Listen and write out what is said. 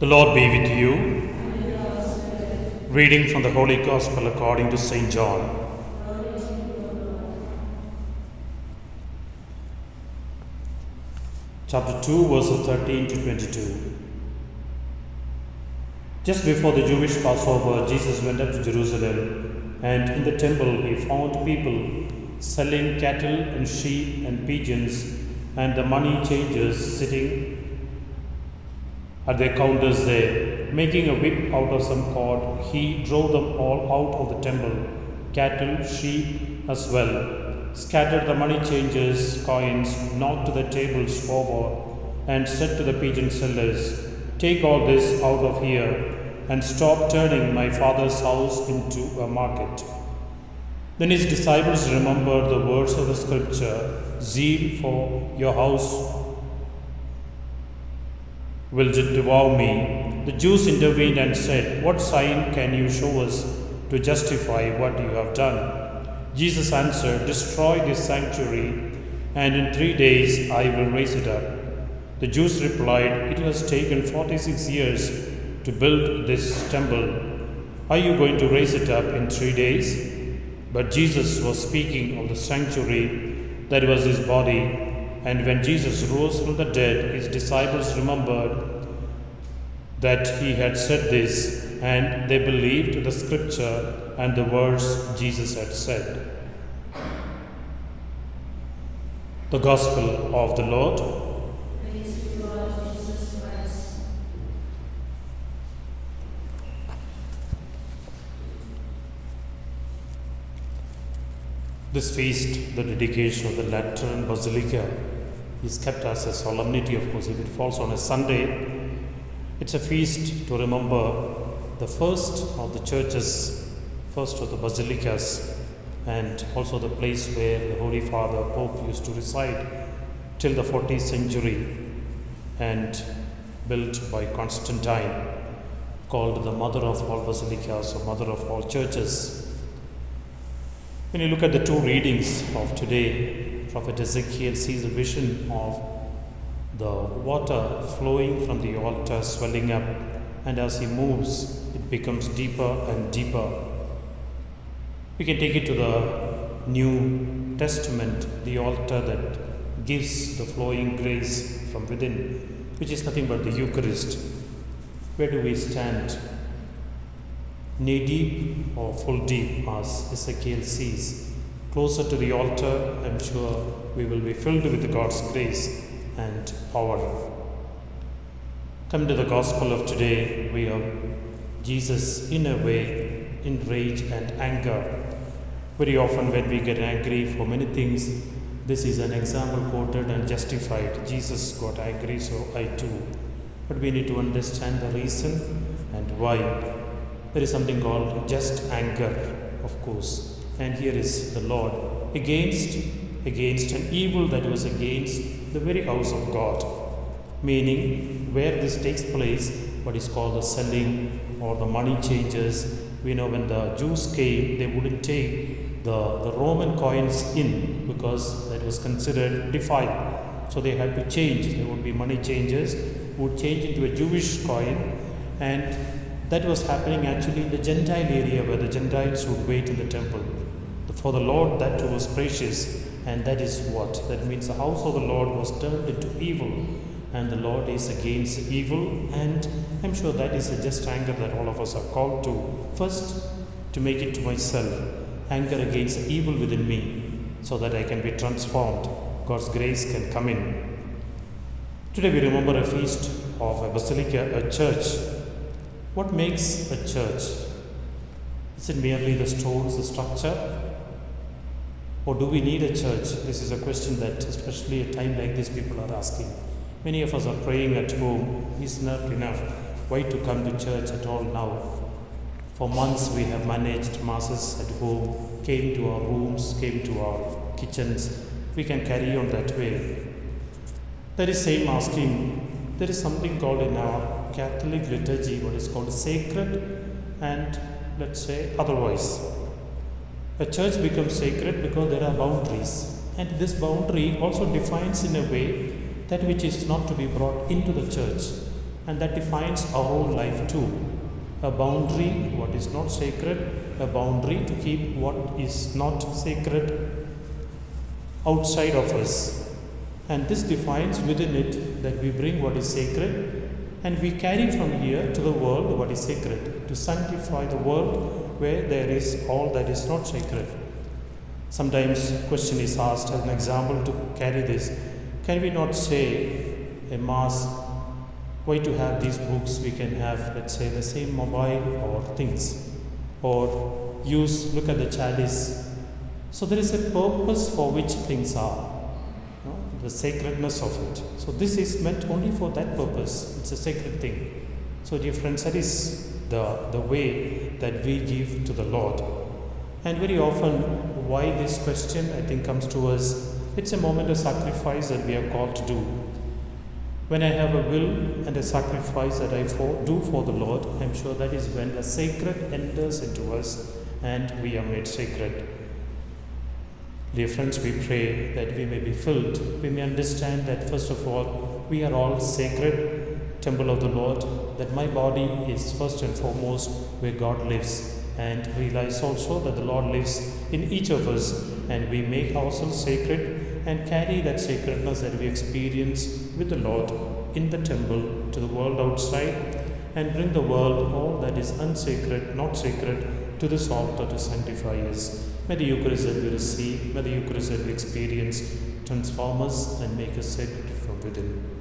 The Lord be with you. Reading from the Holy Gospel according to St. John. Chapter 2, verses 13 to 22. Just before the Jewish Passover, Jesus went up to Jerusalem, and in the temple he found people selling cattle and sheep and pigeons, and the money changers sitting at their counters there. Making a whip out of some cord, he drove them all out of the temple, cattle, sheep as well, scattered the money changers' coins, knocked the tables over, and said to the pigeon sellers, Take all this out of here, and stop turning my father's house into a market. Then his disciples remembered the words of the scripture Zeal for your house will devour me. The Jews intervened and said, What sign can you show us to justify what you have done? Jesus answered, Destroy this sanctuary, and in three days I will raise it up. The Jews replied, It has taken 46 years to build this temple. Are you going to raise it up in three days? But Jesus was speaking of the sanctuary that was his body. And when Jesus rose from the dead, his disciples remembered that he had said this, and they believed the scripture and the words Jesus had said. The Gospel of the Lord. This feast, the dedication of the Lateran Basilica, is kept as a solemnity, of course. If it falls on a Sunday, it's a feast to remember the first of the churches, first of the basilicas, and also the place where the Holy Father, Pope, used to reside till the 14th century and built by Constantine, called the Mother of all basilicas or Mother of all churches. When you look at the two readings of today, Prophet Ezekiel sees a vision of the water flowing from the altar, swelling up, and as he moves, it becomes deeper and deeper. We can take it to the New Testament, the altar that gives the flowing grace from within, which is nothing but the Eucharist. Where do we stand? knee deep or full deep, as Ezekiel sees. Closer to the altar, I'm sure we will be filled with God's grace and power. Come to the gospel of today, we have Jesus in a way in rage and anger. Very often, when we get angry for many things, this is an example quoted and justified. Jesus got angry, so I too. But we need to understand the reason and why there is something called just anger, of course. And here is the Lord against against an evil that was against the very house of God. Meaning where this takes place, what is called the selling or the money changers. We know when the Jews came, they wouldn't take the, the Roman coins in because that was considered defiled. So they had to change. There would be money changes, would change into a Jewish coin and that was happening actually in the Gentile area where the Gentiles would wait in the temple. For the Lord, that was precious, and that is what? That means the house of the Lord was turned into evil, and the Lord is against evil, and I'm sure that is a just anger that all of us are called to. First, to make it to myself, anger against evil within me, so that I can be transformed. God's grace can come in. Today we remember a feast of a basilica, a church what makes a church? Is it merely the stones, the structure? Or do we need a church? This is a question that, especially at a time like this, people are asking. Many of us are praying at home. Is not enough. Why to come to church at all now? For months we have managed masses at home, came to our rooms, came to our kitchens. We can carry on that way. There is same asking. There is something called in our Catholic liturgy what is called sacred and let's say otherwise. A church becomes sacred because there are boundaries, and this boundary also defines in a way that which is not to be brought into the church. and that defines our own life too. A boundary, what is not sacred, a boundary to keep what is not sacred outside of us. And this defines within it that we bring what is sacred and we carry from here to the world what is sacred, to sanctify the world where there is all that is not sacred. Sometimes question is asked as an example to carry this. Can we not say a mass why to have these books we can have let's say the same mobile or things? Or use look at the chalice. So there is a purpose for which things are the sacredness of it. So this is meant only for that purpose. It's a sacred thing. So dear friends that is the the way that we give to the lord and very often why this question i think comes to us it's a moment of sacrifice that we are called to do when I have a will and a sacrifice that I for, do for the Lord, I'm sure that is when the sacred enters into us and we are made sacred. Dear friends, we pray that we may be filled. We may understand that, first of all, we are all sacred temple of the Lord, that my body is first and foremost where God lives. And realize also that the Lord lives in each of us, and we make ourselves sacred and carry that sacredness that we experience with the Lord in the temple to the world outside and bring the world all that is unsacred, not sacred, to this altar to sanctify us. May the Eucharist that we receive, may the Eucharist that we experience transform us and make us sacred from within.